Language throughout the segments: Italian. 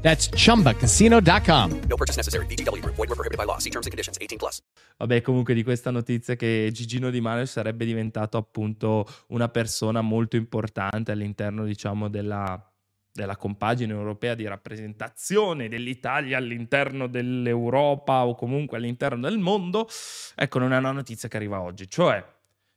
That's chumbacasino.com. No purchase necessary. BGW. Void were prohibited by law. See terms and conditions. 18 plus. Vabbè, comunque di questa notizia che Gigino Di Maio sarebbe diventato appunto una persona molto importante all'interno, diciamo, della, della compagine europea di rappresentazione dell'Italia all'interno dell'Europa o comunque all'interno del mondo, ecco, non è una notizia che arriva oggi. Cioè,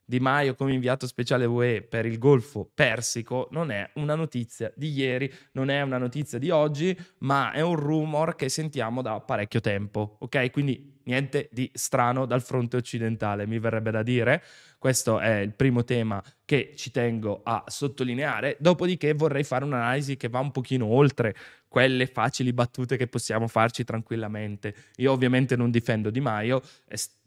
Di Maio come inviato speciale UE per il Golfo Persico non è una notizia di ieri, non è una notizia di oggi, ma è un rumor che sentiamo da parecchio tempo, ok? Quindi niente di strano dal fronte occidentale, mi verrebbe da dire. Questo è il primo tema che ci tengo a sottolineare, dopodiché vorrei fare un'analisi che va un pochino oltre quelle facili battute che possiamo farci tranquillamente. Io ovviamente non difendo Di Maio,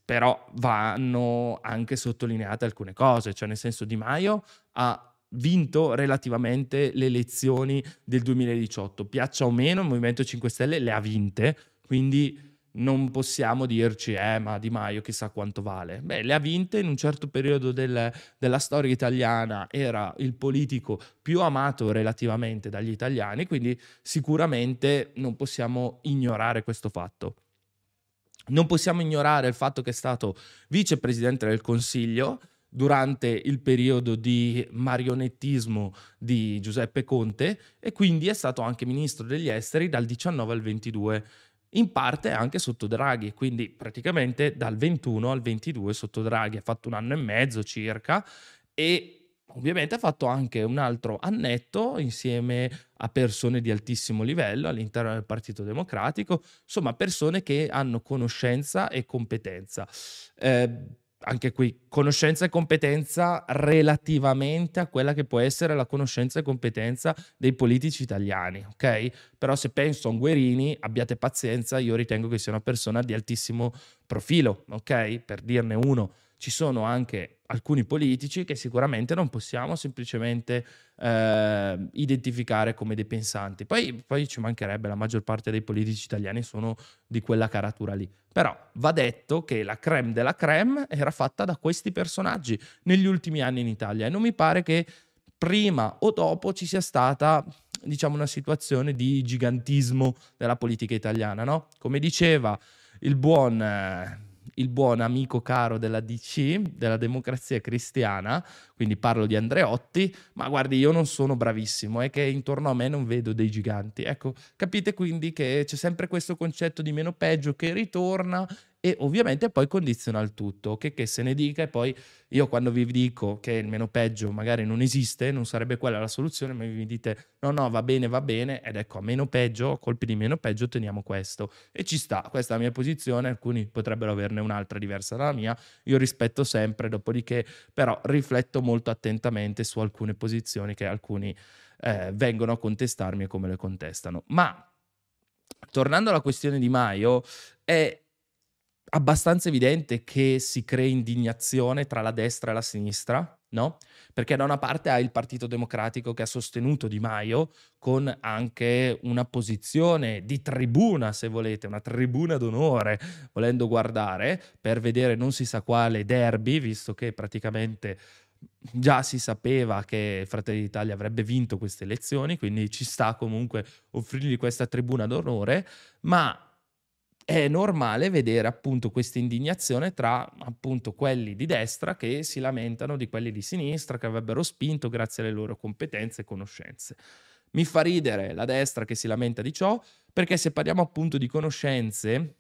però vanno anche sottolineate alcune cose, cioè nel senso Di Maio ha vinto relativamente le elezioni del 2018, piaccia o meno il Movimento 5 Stelle le ha vinte, quindi non possiamo dirci eh ma Di Maio chissà quanto vale. Beh, le ha vinte in un certo periodo del, della storia italiana, era il politico più amato relativamente dagli italiani, quindi sicuramente non possiamo ignorare questo fatto. Non possiamo ignorare il fatto che è stato vicepresidente del Consiglio durante il periodo di marionettismo di Giuseppe Conte e quindi è stato anche ministro degli esteri dal 19 al 22, in parte anche sotto Draghi, quindi praticamente dal 21 al 22 sotto Draghi, ha fatto un anno e mezzo circa e Ovviamente ha fatto anche un altro annetto insieme a persone di altissimo livello all'interno del Partito Democratico, insomma persone che hanno conoscenza e competenza. Eh, anche qui conoscenza e competenza relativamente a quella che può essere la conoscenza e competenza dei politici italiani, ok? Però se penso a un Guerini, abbiate pazienza, io ritengo che sia una persona di altissimo profilo, ok? Per dirne uno ci sono anche alcuni politici che sicuramente non possiamo semplicemente eh, identificare come dei pensanti. Poi, poi, ci mancherebbe, la maggior parte dei politici italiani sono di quella caratura lì. Però va detto che la creme della creme era fatta da questi personaggi negli ultimi anni in Italia e non mi pare che prima o dopo ci sia stata diciamo una situazione di gigantismo della politica italiana, no? Come diceva il buon eh, il buon amico caro della DC, della democrazia cristiana, quindi parlo di Andreotti, ma guardi, io non sono bravissimo, è che intorno a me non vedo dei giganti. Ecco, capite quindi che c'è sempre questo concetto di meno peggio che ritorna e ovviamente poi condiziona il tutto, che, che se ne dica e poi io quando vi dico che il meno peggio magari non esiste, non sarebbe quella la soluzione, ma vi dite no no va bene va bene ed ecco a meno peggio, colpi di meno peggio otteniamo questo e ci sta, questa è la mia posizione, alcuni potrebbero averne un'altra diversa dalla mia, io rispetto sempre, dopodiché però rifletto molto attentamente su alcune posizioni che alcuni eh, vengono a contestarmi e come le contestano. Ma tornando alla questione di Maio, è abbastanza evidente che si crea indignazione tra la destra e la sinistra, no? Perché da una parte hai il Partito Democratico che ha sostenuto Di Maio con anche una posizione di tribuna, se volete, una tribuna d'onore, volendo guardare, per vedere non si sa quale derby, visto che praticamente già si sapeva che Fratelli d'Italia avrebbe vinto queste elezioni, quindi ci sta comunque offrirgli questa tribuna d'onore, ma è normale vedere appunto questa indignazione tra appunto quelli di destra che si lamentano di quelli di sinistra che avrebbero spinto grazie alle loro competenze e conoscenze. Mi fa ridere la destra che si lamenta di ciò perché se parliamo appunto di conoscenze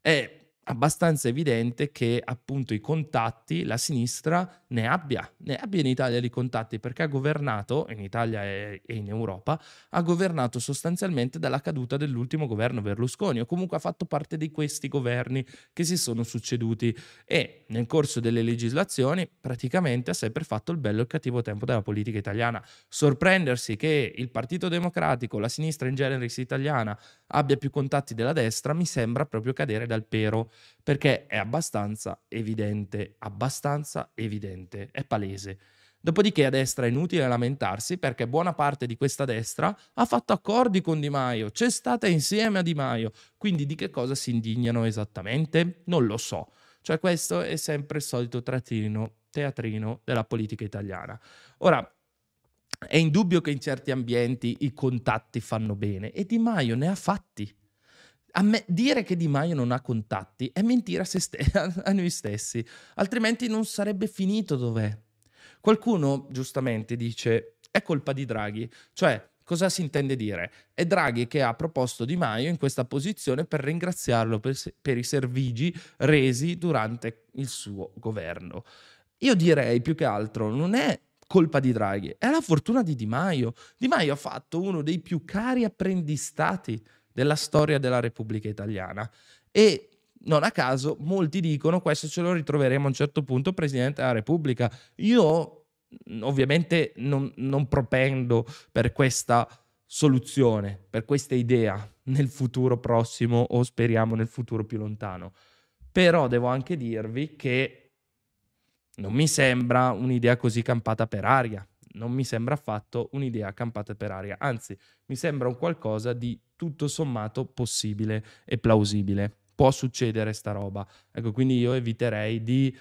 è abbastanza evidente che appunto i contatti, la sinistra ne abbia, ne abbia in Italia di contatti perché ha governato, in Italia e in Europa, ha governato sostanzialmente dalla caduta dell'ultimo governo Berlusconi o comunque ha fatto parte di questi governi che si sono succeduti e nel corso delle legislazioni praticamente ha sempre fatto il bello e il cattivo tempo della politica italiana. Sorprendersi che il Partito Democratico, la sinistra in genere italiana abbia più contatti della destra mi sembra proprio cadere dal pero perché è abbastanza evidente, abbastanza evidente, è palese. Dopodiché a destra è inutile lamentarsi perché buona parte di questa destra ha fatto accordi con Di Maio, c'è stata insieme a Di Maio, quindi di che cosa si indignano esattamente? Non lo so. Cioè questo è sempre il solito trattino, teatrino della politica italiana. Ora, è indubbio che in certi ambienti i contatti fanno bene e Di Maio ne ha fatti. Me, dire che Di Maio non ha contatti è mentire a, ste- a noi stessi, altrimenti non sarebbe finito dov'è. Qualcuno giustamente dice è colpa di Draghi, cioè cosa si intende dire? È Draghi che ha proposto Di Maio in questa posizione per ringraziarlo per, per i servigi resi durante il suo governo. Io direi più che altro non è colpa di Draghi, è la fortuna di Di Maio. Di Maio ha fatto uno dei più cari apprendistati della storia della Repubblica Italiana. E non a caso molti dicono questo ce lo ritroveremo a un certo punto Presidente della Repubblica. Io ovviamente non, non propendo per questa soluzione, per questa idea nel futuro prossimo o speriamo nel futuro più lontano. Però devo anche dirvi che non mi sembra un'idea così campata per aria non mi sembra affatto un'idea campata per aria, anzi mi sembra un qualcosa di tutto sommato possibile e plausibile. Può succedere sta roba. Ecco, quindi io eviterei di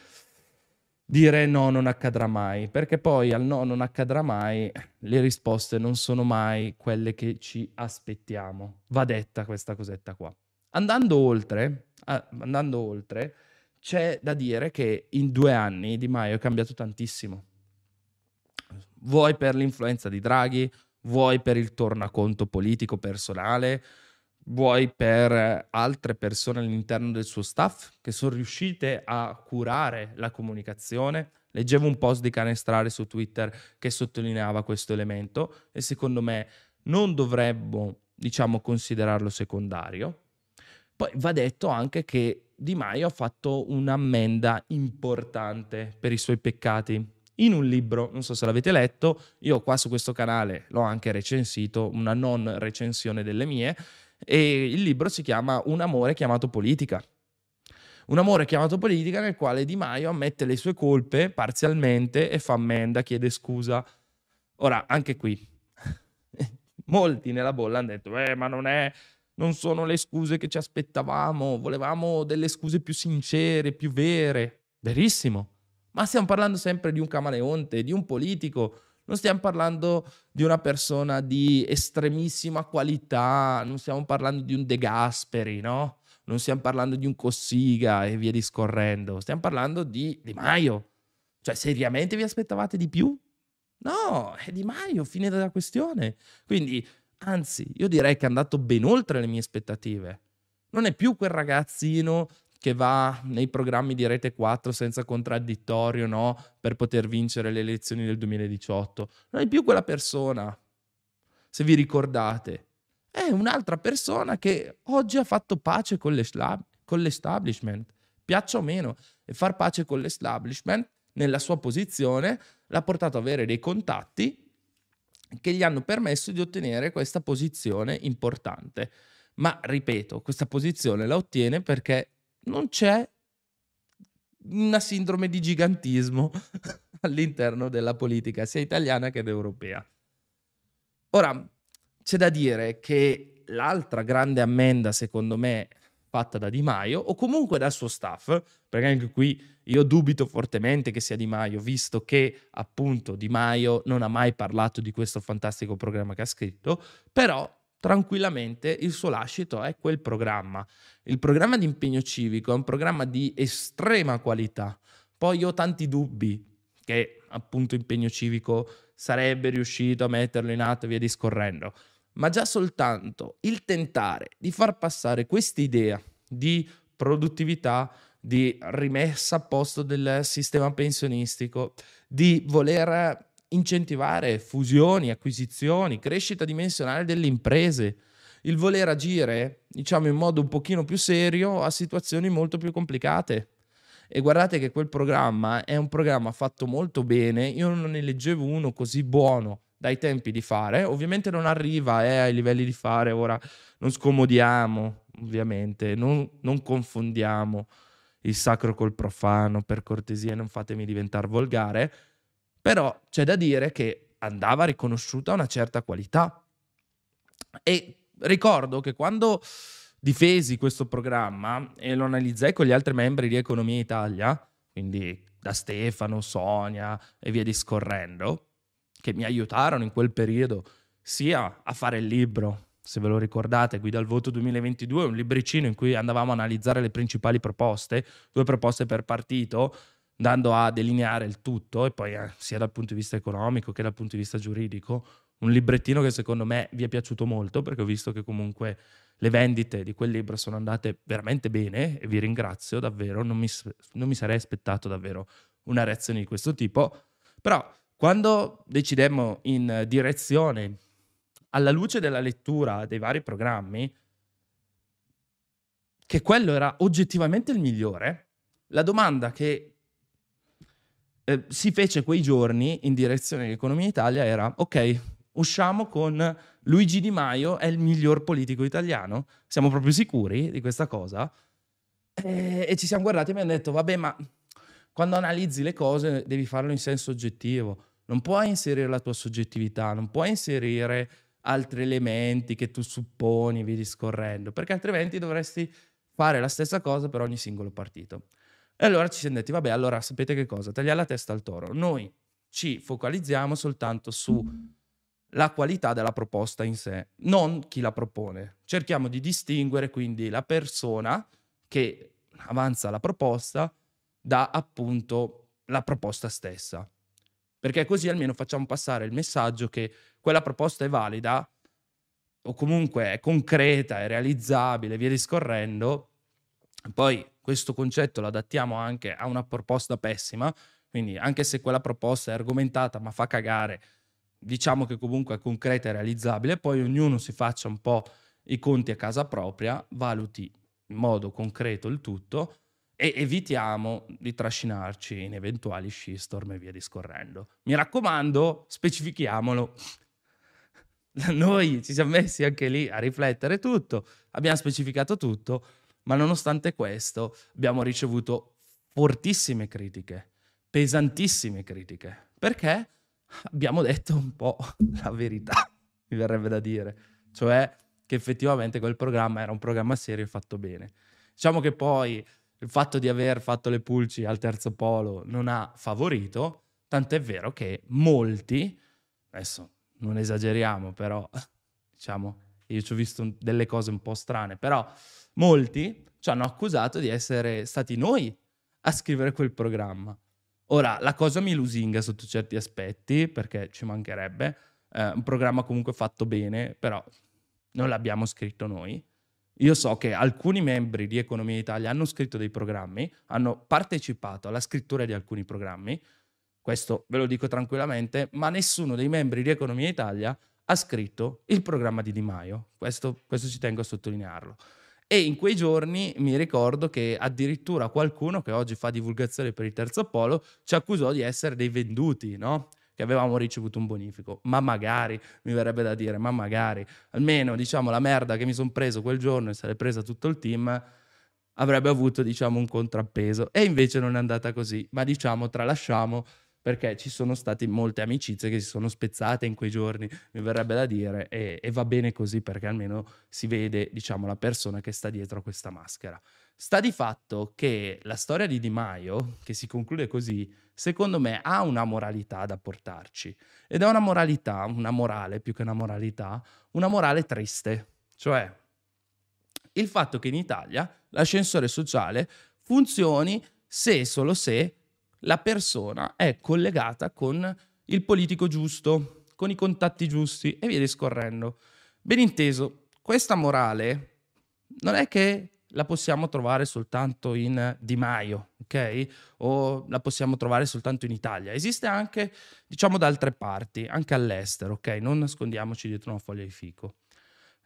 dire no, non accadrà mai, perché poi al no, non accadrà mai, le risposte non sono mai quelle che ci aspettiamo. Va detta questa cosetta qua. Andando oltre, andando oltre, c'è da dire che in due anni Di Maio è cambiato tantissimo vuoi per l'influenza di Draghi, vuoi per il tornaconto politico personale, vuoi per altre persone all'interno del suo staff che sono riuscite a curare la comunicazione. Leggevo un post di Canestrare su Twitter che sottolineava questo elemento e secondo me non dovremmo, diciamo, considerarlo secondario. Poi va detto anche che Di Maio ha fatto un'ammenda importante per i suoi peccati in un libro, non so se l'avete letto, io qua su questo canale l'ho anche recensito, una non recensione delle mie, e il libro si chiama Un amore chiamato politica. Un amore chiamato politica nel quale Di Maio ammette le sue colpe parzialmente e fa ammenda, chiede scusa. Ora, anche qui, molti nella bolla hanno detto, eh, ma non è, non sono le scuse che ci aspettavamo, volevamo delle scuse più sincere, più vere. Verissimo, ma stiamo parlando sempre di un camaleonte, di un politico, non stiamo parlando di una persona di estremissima qualità, non stiamo parlando di un De Gasperi, no? Non stiamo parlando di un Cossiga e via discorrendo, stiamo parlando di Di Maio. Cioè, seriamente vi aspettavate di più? No, è Di Maio, fine della questione. Quindi, anzi, io direi che è andato ben oltre le mie aspettative. Non è più quel ragazzino che va nei programmi di Rete 4 senza contraddittorio, no? Per poter vincere le elezioni del 2018. Non è più quella persona, se vi ricordate. È un'altra persona che oggi ha fatto pace con, con l'establishment, piaccia o meno. E far pace con l'establishment, nella sua posizione, l'ha portato ad avere dei contatti che gli hanno permesso di ottenere questa posizione importante. Ma ripeto, questa posizione la ottiene perché non c'è una sindrome di gigantismo all'interno della politica, sia italiana che europea. Ora, c'è da dire che l'altra grande ammenda, secondo me, fatta da Di Maio, o comunque dal suo staff, perché anche qui io dubito fortemente che sia Di Maio, visto che appunto Di Maio non ha mai parlato di questo fantastico programma che ha scritto, però tranquillamente il suo lascito è quel programma. Il programma di impegno civico è un programma di estrema qualità. Poi io ho tanti dubbi che appunto impegno civico sarebbe riuscito a metterlo in atto e via discorrendo. Ma già soltanto il tentare di far passare questa idea di produttività, di rimessa a posto del sistema pensionistico, di voler incentivare fusioni, acquisizioni, crescita dimensionale delle imprese, il voler agire, diciamo, in modo un pochino più serio a situazioni molto più complicate. E guardate che quel programma è un programma fatto molto bene, io non ne leggevo uno così buono dai tempi di fare, ovviamente non arriva eh, ai livelli di fare, ora non scomodiamo, ovviamente, non, non confondiamo il sacro col profano, per cortesia non fatemi diventare volgare, però c'è da dire che andava riconosciuta una certa qualità. E ricordo che quando difesi questo programma e lo analizzai con gli altri membri di Economia Italia, quindi da Stefano, Sonia e via discorrendo, che mi aiutarono in quel periodo sia a fare il libro, se ve lo ricordate, Guida al voto 2022, un libricino in cui andavamo a analizzare le principali proposte, due proposte per partito, andando a delineare il tutto e poi eh, sia dal punto di vista economico che dal punto di vista giuridico, un librettino che secondo me vi è piaciuto molto perché ho visto che comunque le vendite di quel libro sono andate veramente bene e vi ringrazio davvero, non mi, non mi sarei aspettato davvero una reazione di questo tipo, però quando decidemmo in direzione alla luce della lettura dei vari programmi che quello era oggettivamente il migliore, la domanda che eh, si fece quei giorni in direzione dell'economia Italia era ok, usciamo con Luigi Di Maio è il miglior politico italiano? Siamo proprio sicuri di questa cosa? E, e ci siamo guardati e hanno detto vabbè ma quando analizzi le cose devi farlo in senso oggettivo, non puoi inserire la tua soggettività, non puoi inserire altri elementi che tu supponi, via discorrendo, perché altrimenti dovresti fare la stessa cosa per ogni singolo partito. E allora ci siamo detti, vabbè, allora sapete che cosa? Tagliare la testa al toro. Noi ci focalizziamo soltanto sulla qualità della proposta in sé, non chi la propone. Cerchiamo di distinguere quindi la persona che avanza la proposta da appunto la proposta stessa. Perché così almeno facciamo passare il messaggio che quella proposta è valida o comunque è concreta, è realizzabile, via discorrendo. Poi questo concetto lo adattiamo anche a una proposta pessima, quindi anche se quella proposta è argomentata ma fa cagare, diciamo che comunque è concreta e realizzabile, poi ognuno si faccia un po' i conti a casa propria, valuti in modo concreto il tutto e evitiamo di trascinarci in eventuali shitstorm e via discorrendo. Mi raccomando, specifichiamolo Noi ci siamo messi anche lì a riflettere tutto, abbiamo specificato tutto, ma nonostante questo abbiamo ricevuto fortissime critiche, pesantissime critiche, perché abbiamo detto un po' la verità, mi verrebbe da dire, cioè che effettivamente quel programma era un programma serio e fatto bene. Diciamo che poi il fatto di aver fatto le pulci al terzo polo non ha favorito, tant'è vero che molti, adesso non esageriamo, però diciamo, io ci ho visto delle cose un po' strane, però molti ci hanno accusato di essere stati noi a scrivere quel programma. Ora, la cosa mi lusinga sotto certi aspetti, perché ci mancherebbe, eh, un programma comunque fatto bene, però non l'abbiamo scritto noi. Io so che alcuni membri di Economia Italia hanno scritto dei programmi, hanno partecipato alla scrittura di alcuni programmi, questo ve lo dico tranquillamente, ma nessuno dei membri di Economia Italia ha scritto il programma di Di Maio. Questo, questo ci tengo a sottolinearlo. E in quei giorni mi ricordo che addirittura qualcuno che oggi fa divulgazione per il terzo polo ci accusò di essere dei venduti, no? Che avevamo ricevuto un bonifico. Ma magari, mi verrebbe da dire, ma magari, almeno diciamo la merda che mi sono preso quel giorno e se l'è presa tutto il team, avrebbe avuto diciamo un contrappeso. E invece non è andata così. Ma diciamo, tralasciamo perché ci sono state molte amicizie che si sono spezzate in quei giorni, mi verrebbe da dire, e, e, va bene così perché almeno si vede, diciamo, la persona che sta dietro a questa maschera. Sta di fatto che la storia di Di Maio, che si conclude così, secondo me ha una moralità da portarci. Ed è una moralità, una morale più che una moralità, una morale triste. Cioè, il fatto che in Italia l'ascensore sociale funzioni se e solo se la persona è collegata con il politico giusto, con i contatti giusti e via discorrendo. Ben inteso, questa morale non è che la possiamo trovare soltanto in Di Maio, ok? O la possiamo trovare soltanto in Italia. Esiste anche, diciamo, da altre parti, anche all'estero, ok? Non nascondiamoci dietro una foglia di fico.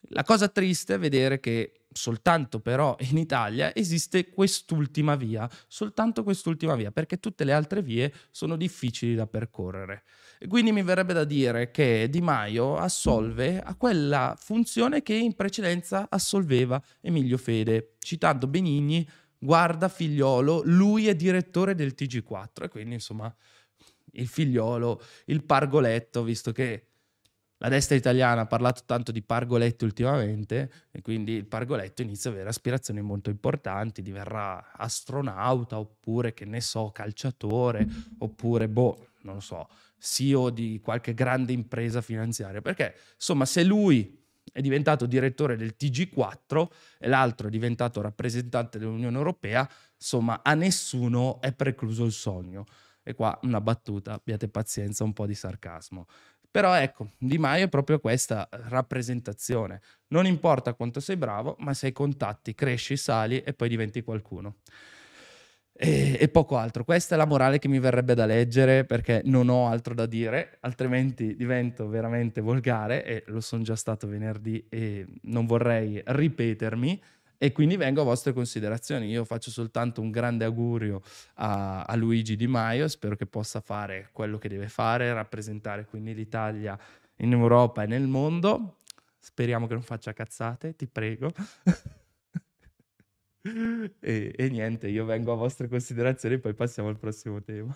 La cosa triste è vedere che soltanto però in Italia esiste quest'ultima via, soltanto quest'ultima via, perché tutte le altre vie sono difficili da percorrere. E quindi mi verrebbe da dire che Di Maio assolve a quella funzione che in precedenza assolveva Emilio Fede, citando Benigni, guarda figliolo, lui è direttore del TG4 e quindi insomma il figliolo, il pargoletto, visto che la destra italiana ha parlato tanto di Pargoletto ultimamente e quindi il Pargoletto inizia ad avere aspirazioni molto importanti, diverrà astronauta oppure che ne so, calciatore oppure boh, non lo so, CEO di qualche grande impresa finanziaria, perché insomma se lui è diventato direttore del TG4 e l'altro è diventato rappresentante dell'Unione Europea, insomma a nessuno è precluso il sogno. E qua una battuta, abbiate pazienza, un po' di sarcasmo. Però ecco, Di Maio è proprio questa rappresentazione. Non importa quanto sei bravo, ma se hai contatti, cresci, sali e poi diventi qualcuno. E, e, poco altro. Questa è la morale che mi verrebbe da leggere perché non ho altro da dire, altrimenti divento veramente volgare e lo sono già stato venerdì e non vorrei ripetermi. E quindi vengo a vostre considerazioni. Io faccio soltanto un grande augurio a, a, Luigi Di Maio, spero che possa fare quello che deve fare, rappresentare quindi l'Italia in Europa e nel mondo. Speriamo che non faccia cazzate, ti prego. e, e niente, io vengo a vostre considerazioni e poi passiamo al prossimo tema.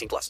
18 plus.